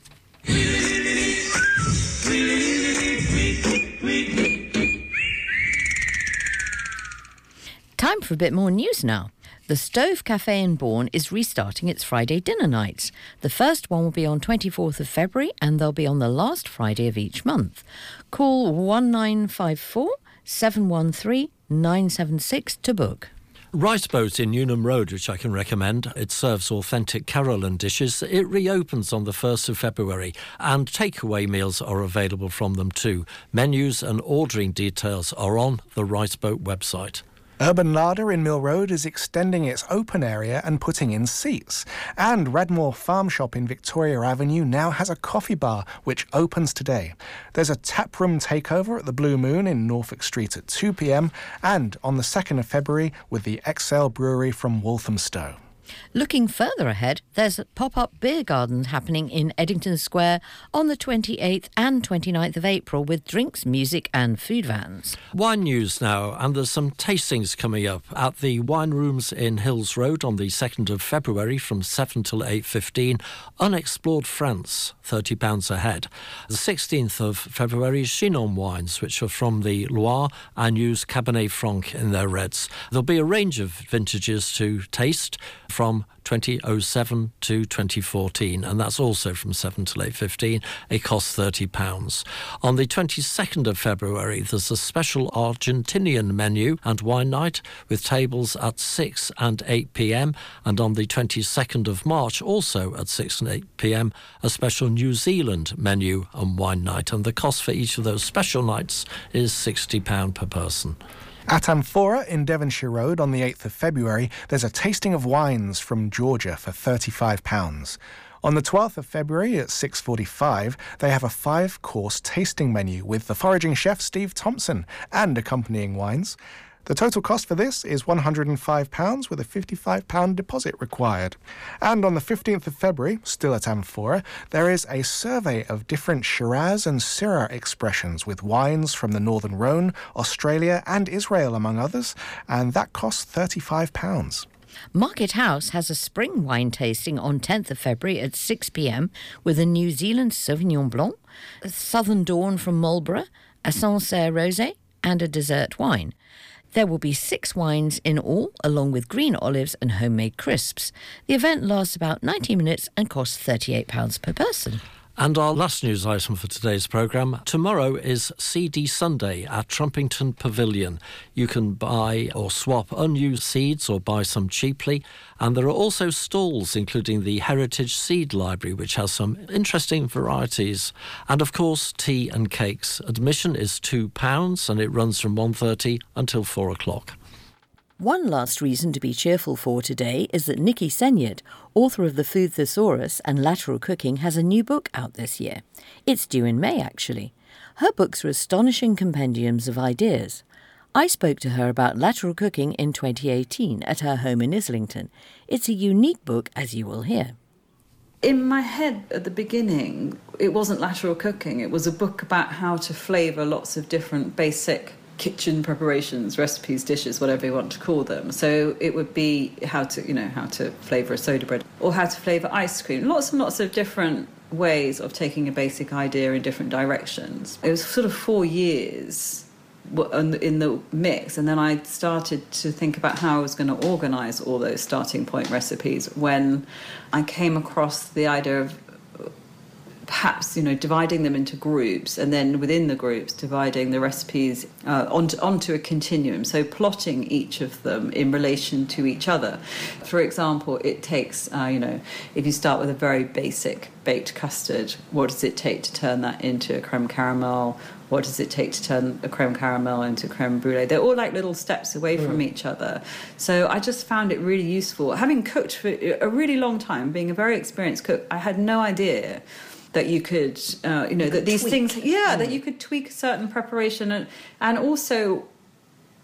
Time for a bit more news now. The Stove Cafe in Bourne is restarting its Friday dinner nights. The first one will be on 24th of February and they'll be on the last Friday of each month. Call 1954 713 976 to book. Rice Boat in Newnham Road, which I can recommend. It serves authentic Keralan dishes. It reopens on the 1st of February, and takeaway meals are available from them too. Menus and ordering details are on the Rice Boat website. Urban Larder in Mill Road is extending its open area and putting in seats. And Radmore Farm Shop in Victoria Avenue now has a coffee bar which opens today. There's a taproom takeover at the Blue Moon in Norfolk Street at 2 pm and on the 2nd of February with the Exale Brewery from Walthamstow. Looking further ahead, there's a pop up beer garden happening in Eddington Square on the 28th and 29th of April with drinks, music, and food vans. Wine news now, and there's some tastings coming up at the wine rooms in Hills Road on the 2nd of February from 7 till 8.15. Unexplored France, £30 a head. The 16th of February Chinon wines, which are from the Loire and use Cabernet Franc in their reds. There'll be a range of vintages to taste from 2007 to 2014, and that's also from 7 till 8.15. It costs £30. On the 22nd of February, there's a special Argentinian menu and wine night with tables at 6 and 8 pm, and on the 22nd of March, also at 6 and 8 pm, a special New Zealand menu and wine night, and the cost for each of those special nights is £60 per person. At Amphora in Devonshire Road on the 8th of February, there's a tasting of wines from Georgia for £35. On the 12th of February at 6:45, they have a five-course tasting menu with the foraging chef Steve Thompson and accompanying wines. The total cost for this is £105 with a £55 deposit required. And on the 15th of February, still at Amphora, there is a survey of different Shiraz and Syrah expressions with wines from the Northern Rhone, Australia, and Israel, among others, and that costs £35. Market House has a spring wine tasting on 10th of February at 6 pm with a New Zealand Sauvignon Blanc, a Southern Dawn from Marlborough, a Sancerre Rosé, and a dessert wine. There will be six wines in all, along with green olives and homemade crisps. The event lasts about 90 minutes and costs £38 per person. And our last news item for today's programme tomorrow is Seedy Sunday at Trumpington Pavilion. You can buy or swap unused seeds or buy some cheaply. And there are also stalls, including the Heritage Seed Library, which has some interesting varieties. And of course, tea and cakes. Admission is £2 and it runs from 1.30 until 4 o'clock. One last reason to be cheerful for today is that Nikki Segnit, author of The Food Thesaurus and Lateral Cooking, has a new book out this year. It's due in May, actually. Her books are astonishing compendiums of ideas. I spoke to her about lateral cooking in 2018 at her home in Islington. It's a unique book, as you will hear. In my head at the beginning, it wasn't lateral cooking, it was a book about how to flavour lots of different basic kitchen preparations, recipes, dishes, whatever you want to call them. So it would be how to, you know, how to flavour a soda bread or how to flavour ice cream. Lots and lots of different ways of taking a basic idea in different directions. It was sort of four years in the mix, and then I started to think about how I was going to organise all those starting point recipes when I came across the idea of perhaps you know dividing them into groups and then within the groups dividing the recipes uh, onto, onto a continuum. So plotting each of them in relation to each other. For example it takes uh, you know if you start with a very basic baked custard what does it take to turn that into a creme caramel? What does it take to turn a creme caramel into creme brulee? They're all like little steps away mm. from each other. So i just found it really useful. Having cooked for a really long time being a very experienced cook i had no idea that you could, uh, you know, you that these tweak. things, yeah, mm. that you could tweak certain preparation and, and also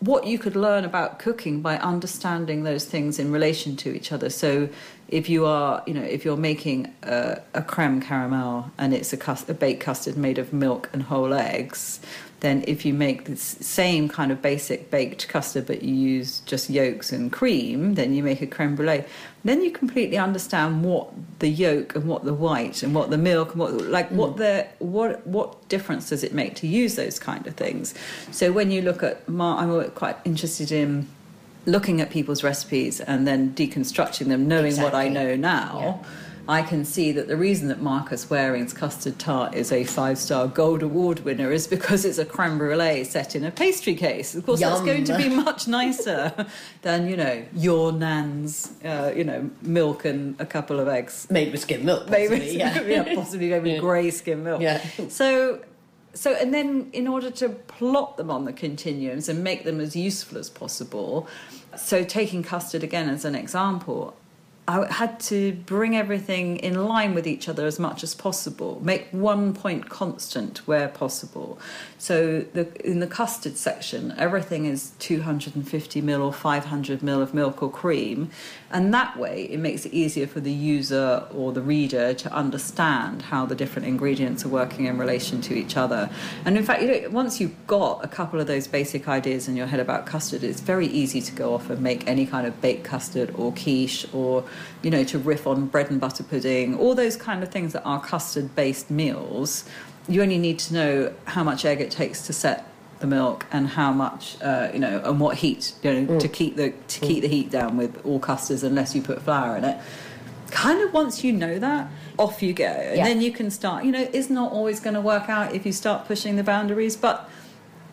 what you could learn about cooking by understanding those things in relation to each other. So, if you are, you know, if you're making a, a creme caramel and it's a, cust- a baked custard made of milk and whole eggs, then if you make the same kind of basic baked custard but you use just yolks and cream, then you make a creme brulee. Then you completely understand what the yolk and what the white and what the milk and what like mm. what the what what difference does it make to use those kind of things. So when you look at, I'm quite interested in looking at people's recipes and then deconstructing them, knowing exactly. what I know now. Yeah I can see that the reason that Marcus Wareing's custard tart is a five star gold award winner is because it's a creme brulee set in a pastry case. Of course, Yum. that's going to be much nicer than, you know, your nan's, uh, you know, milk and a couple of eggs. Made with skim milk, possibly, maybe, yeah. yeah. possibly made with yeah. grey skim milk. Yeah. So, so and then in order to plot them on the continuums and make them as useful as possible so taking custard again as an example I had to bring everything in line with each other as much as possible, make one point constant where possible. So the, in the custard section, everything is 250 ml or 500 ml of milk or cream, and that way it makes it easier for the user or the reader to understand how the different ingredients are working in relation to each other. And in fact, you know, once you've got a couple of those basic ideas in your head about custard, it's very easy to go off and make any kind of baked custard or quiche or you know, to riff on bread and butter pudding, all those kind of things that are custard based meals, you only need to know how much egg it takes to set the milk and how much uh, you know and what heat you know to keep the to keep the heat down with all custards unless you put flour in it. Kind of once you know that, off you go, and Yeah. then you can start. You know, it's not always going to work out if you start pushing the boundaries, but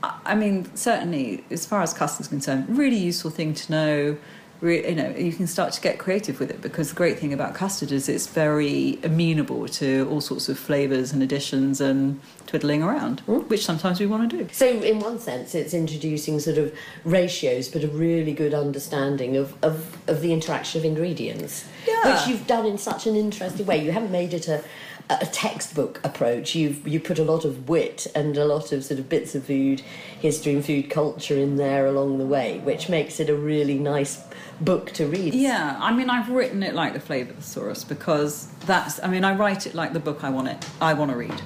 I mean, certainly, as far as custard's concerned, really useful thing to know. Re- you know, you can start to get creative with it because the great thing about custard is it's very amenable to all sorts of flavours and additions and twiddling around, hmm. which sometimes we want to do. So, in one sense, it's introducing sort of ratios, but a really good understanding of, of, of the interaction of ingredients, Yeah. which you've done in such an interesting way. You haven't made it a, a textbook approach. You've you put a lot of wit and a lot of sort of bits of food history and food culture in there along the way, which makes it a really nice book to read. Yeah, I mean, I've written it like the Flavour Thesaurus because that's. I mean, I write it like the book I want it. I want to read.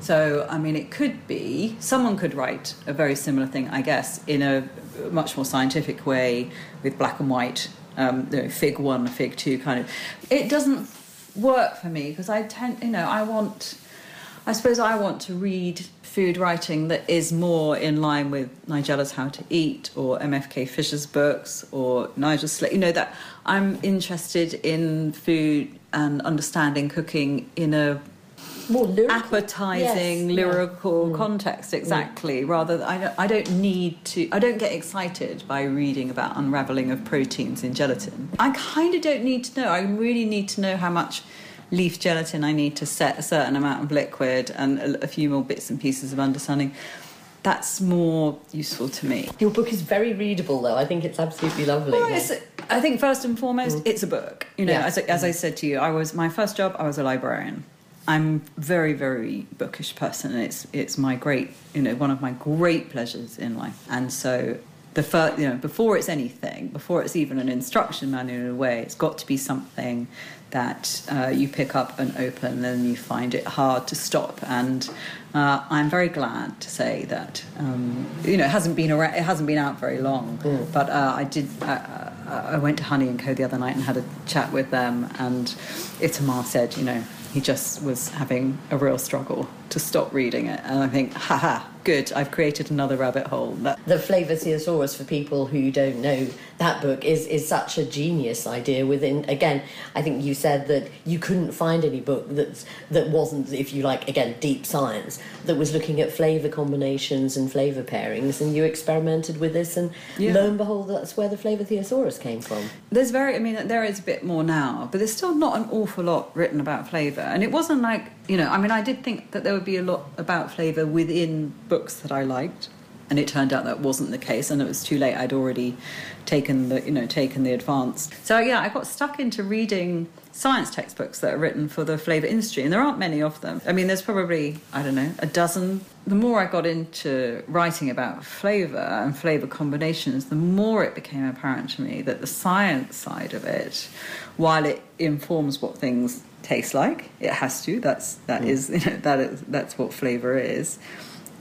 So, I mean, it could be someone could write a very similar thing, I guess, in a much more scientific way with black and white, um, you know, Fig one, Fig two, kind of. It doesn't work for me because I tend, you know, I want. I suppose I want to read food writing that is more in line with Nigella's How to Eat or MFK Fisher's books or Nigel Slater. You know, that I'm interested in food and understanding cooking in a more appetizing Yes, yeah. lyrical context exactly rather I, don't, I don't need to i don't get excited by reading about unraveling of proteins in gelatin i kind of don't need to know i really need to know how much leaf gelatin i need to set a certain amount of liquid and a, a few more bits and pieces of understanding that's more useful to me Your book is very readable, though. I think it's absolutely lovely. well, it's, I think first and foremost, mm. it's a book. You know, Yeah. as, I- as I mm. said to you, I was my first job. I was a librarian. I'm very, very bookish person, and it's it's my great, you know, one of my great pleasures in life. And so, the first, you know, before it's anything, before it's even an instruction manual in a way, it's got to be something that uh, you pick up and open, and you find it hard to stop. And uh, I'm very glad to say that um, you know it hasn't been around, it hasn't been out very long, but uh, I did. Uh, I went to Honey and Co the other night and had a chat with them, and Itamar said, you know, he just was having a real struggle to stop reading it, and I think, haha, good, I've created another rabbit hole. That the Flavor Thesaurus, for people who don't know that book, is, is such a genius idea. Within again, I think you said that you couldn't find any book that's that wasn't, if you like, again, deep science that was looking at flavor combinations and flavor pairings, and you experimented with this, and Yeah. lo and behold, that's where the Flavor Thesaurus came from. There's very, I mean, there is a bit more now, but there's still not an awful lot written about flavour. And it wasn't like, you know, I mean, I did think that there would be a lot about flavour within books that I liked. And it turned out that wasn't the case, and it was too late. I'd already taken the, you know, taken the advance. So yeah, I got stuck into reading science textbooks that are written for the flavour industry, and there aren't many of them. I mean, there's probably I don't know a dozen. The more I got into writing about flavour and flavour combinations, the more it became apparent to me that the science side of it, while it informs what things taste like, it has to. That's that mm. is you know, that is that's what flavour is.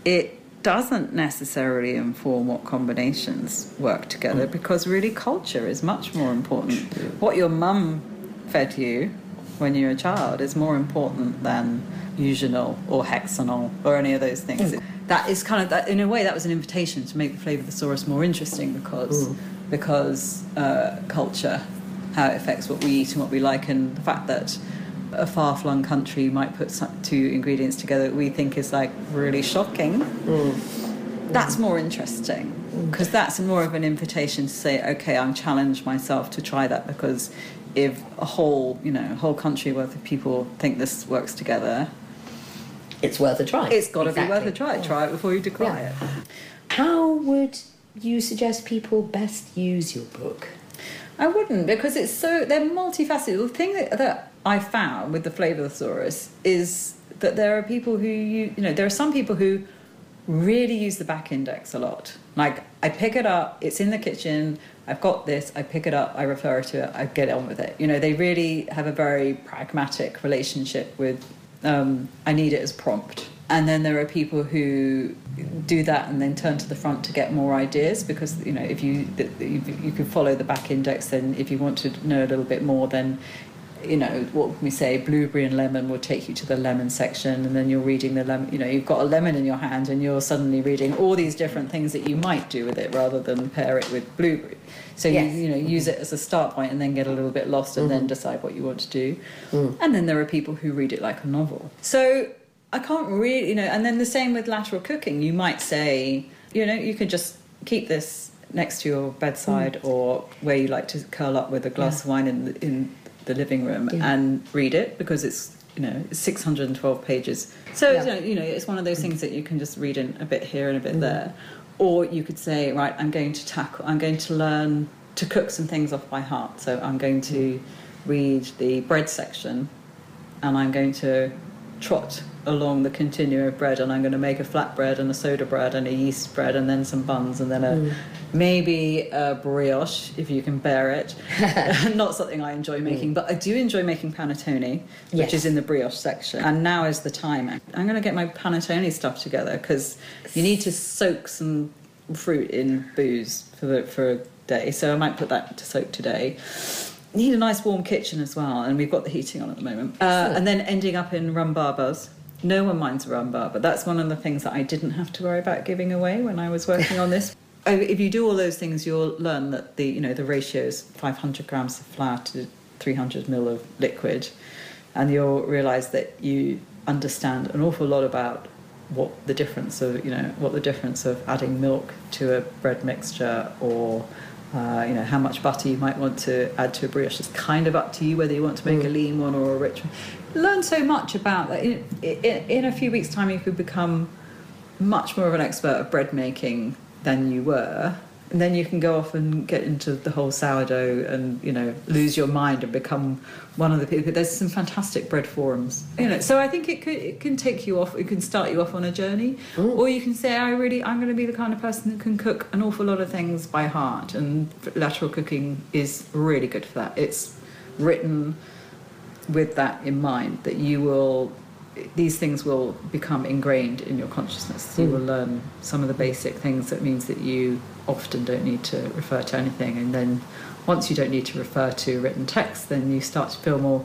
It doesn't necessarily inform what combinations work together because really culture is much more important. What your mum fed you when you were a child is more important than eugenol or hexanol or any of those things. That is kind of that in a way that was an invitation to make the flavour of the thesaurus more interesting because Mm. because uh, culture, how it affects what we eat and what we like, and the fact that a far-flung country might put two ingredients together that we think is like really shocking. Mm. That's more interesting mm. because that's more of an invitation to say, okay, I'm challenged myself to try that because if a whole, you know, whole country worth of people think this works together, it's worth a try. It's got to be worth a try. Mm. Try it before you decry Yeah. it. How would you suggest people best use your book? I wouldn't because it's so they're multifaceted. The thing that, that I found with the flavour thesaurus is that there are people who you you know there are some people who really use the back index a lot. Like I pick it up, it's in the kitchen. I've got this. I pick it up. I refer to it. I get on with it. You know, they really have a very pragmatic relationship with. Um, I need it as prompt. And then there are people who do that and then turn to the front to get more ideas because you know if you you, you could follow the back index then if you want to know a little bit more then you know, what would we say, blueberry and lemon will take you to the lemon section, and then you're reading the lemon, you know, you've got a lemon in your hand, and you're suddenly reading all these different things that you might do with it rather than pair it with blueberry. So Yes. you, you know, use it as a start point and then get a little bit lost and then Mhm. decide what you want to do. Mm. And then there are people who read it like a novel. So I can't really, you know, and then the same with lateral cooking. You might say, you know, you can just keep this next to your bedside or where you like to curl up with a glass Yeah. of wine in in the living room Yeah. and read it because it's you know 612 pages. So Yeah. you, know, you know it's one of those things that you can just read in a bit here and a bit Mm. there, or you could say, right, I'm going to tackle, I'm going to learn to cook some things off by heart. So I'm going to read the bread section and I'm going to trot along the continuum of bread and I'm going to make a flatbread and a soda bread and a yeast bread and then some buns and then a Mm. maybe a brioche if you can bear it. Not something I enjoy making, but I do enjoy making panettone, which Yes. is in the brioche section. And now is the time. I'm going to get my panettone stuff together because you need to soak some fruit in booze for the, for a day. So I might put that to soak today. Need a nice warm kitchen as well, and we've got the heating on at the moment. Uh, and then ending up in rum babas. No one minds a rumbar, but that's one of the things that I didn't have to worry about giving away when I was working on this. Oh, If you do all those things, you'll learn that the you know the ratio is 500 grams of flour to 300 ml of liquid, and you'll realise that you understand an awful lot about what the difference of you know what the difference of adding milk to a bread mixture or you know how much butter you might want to add to a brioche. It's kind of up to you whether you want to make mm. a lean one or a rich one. Learn so much about that. In, in, in a few weeks' time, you could become much more of an expert of bread making than you were. And then you can go off and get into the whole sourdough and, you know, lose your mind and become one of the people. There's some fantastic bread forums. You know, so I think it could it can take you off, it can start you off on a journey. Or you can say, I really I'm gonna be the kind of person that can cook an awful lot of things by heart and lateral cooking is really good for that. It's written with that in mind that you will these things will become ingrained in your consciousness you Mm. will learn some of the basic things that means that you often don't need to refer to anything and then once you don't need to refer to written text then you start to feel more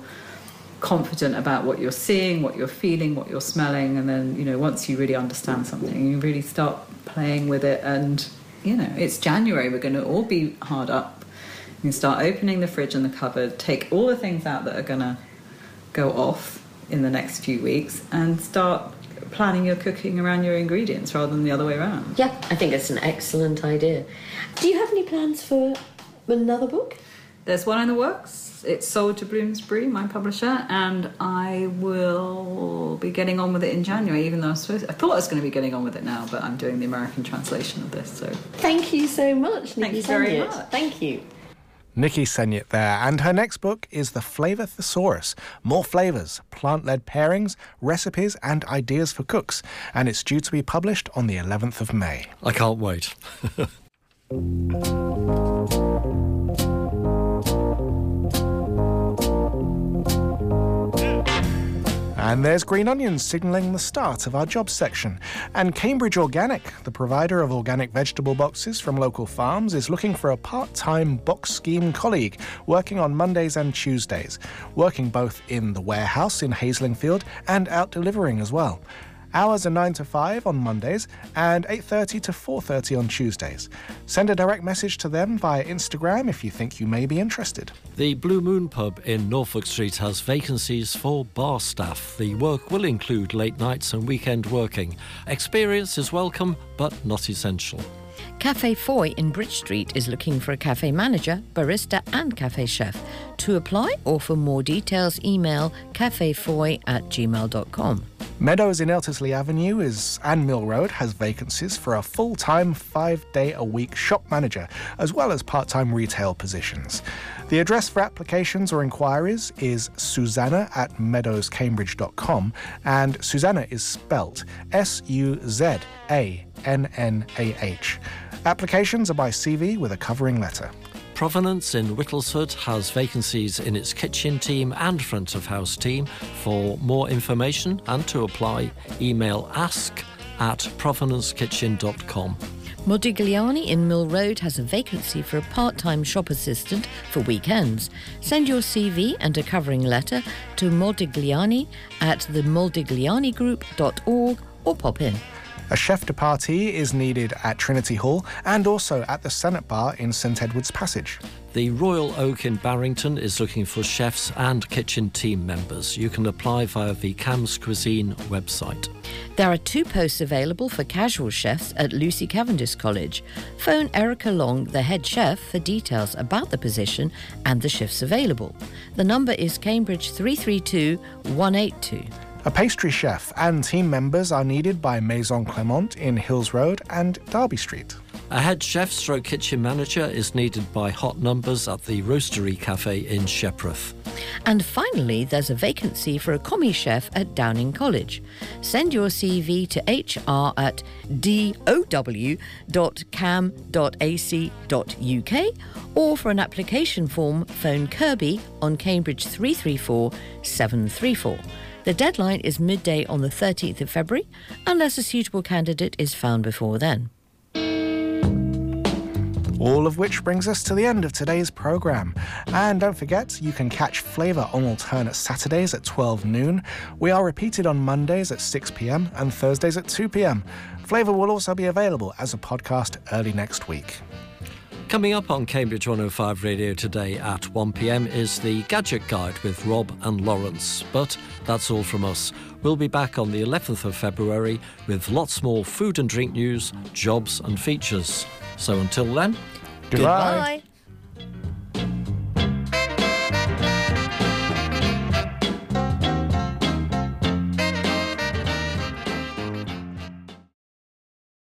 confident about what you're seeing what you're feeling what you're smelling and then you know once you really understand something you really start playing with it and you know it's january we're going to all be hard up. You start opening the fridge and the cupboard take all the things out that are going to go off in the next few weeks and start planning your cooking around your ingredients rather than the other way around. Yeah, I think it's an excellent idea. Do you have any plans for another book? There's one in the works. It's sold to Bloomsbury, my publisher, and I will be getting on with it in January, even though I, was supposed, I thought I was going to be getting on with it now, but I'm doing the American translation of this. So Thank you so much, Nikki Thank you very much. Thank you. Nikki Segnit there, and her next book is The Flavor Thesaurus More Flavors, Plant Led Pairings, Recipes, and Ideas for Cooks, and it's due to be published on the 11th of May. I can't wait. And there's Green Onions signalling the start of our jobs section. And Cambridge Organic, the provider of organic vegetable boxes from local farms, is looking for a part time box scheme colleague working on Mondays and Tuesdays, working both in the warehouse in Haslingfield and out delivering as well. Hours are 9 to 5 on Mondays and 8:30 to 4:30 on Tuesdays. Send a direct message to them via Instagram if you think you may be interested. The Blue Moon pub in Norfolk Street has vacancies for bar staff. The work will include late nights and weekend working. Experience is welcome but not essential. Cafe Foy in Bridge Street is looking for a cafe manager, barista, and cafe chef. To apply or for more details, email cafefoy at gmail.com. Meadows in Eltisley Avenue is and Mill Road has vacancies for a full-time, five-day-a-week shop manager, as well as part-time retail positions. The address for applications or inquiries is suzannah at meadowscambridge.com, and Suzannah is spelt S-U-Z-A-N-N-A-H. Applications are by CV with a covering letter. Provenance in Whittlesford has vacancies in its kitchen team and front of house team. For more information and to apply, email ask at provenancekitchen.com. Modigliani in Mill Road has a vacancy for a part time shop assistant for weekends. Send your CV and a covering letter to modigliani at themodiglianigroup.org or pop in. A chef de partie is needed at Trinity Hall and also at the Senate Bar in St Edward's Passage. The Royal Oak in Barrington is looking for chefs and kitchen team members. You can apply via the Cam's Cuisine website. There are two posts available for casual chefs at Lucy Cavendish College. Phone Erica Long, the head chef, for details about the position and the shifts available. The number is Cambridge 332 182. A pastry chef and team members are needed by Maison Clement in Hills Road and Derby Street. A head chef stroke kitchen manager is needed by Hot Numbers at the Roastery Cafe in Shepreth. And finally, there's a vacancy for a commis chef at Downing College. Send your CV to hr at dow.cam.ac.uk or for an application form, phone Kirby on Cambridge 334 734. The deadline is midday on the 13th of February, unless a suitable candidate is found before then. All of which brings us to the end of today's programme. And don't forget, you can catch Flavour on alternate Saturdays at 12 noon. We are repeated on Mondays at 6 pm and Thursdays at 2 pm. Flavour will also be available as a podcast early next week. Coming up on Cambridge 105 Radio today at 1pm is the Gadget Guide with Rob and Lawrence. But that's all from us. We'll be back on the 11th of February with lots more food and drink news, jobs and features. So until then, goodbye. Bye.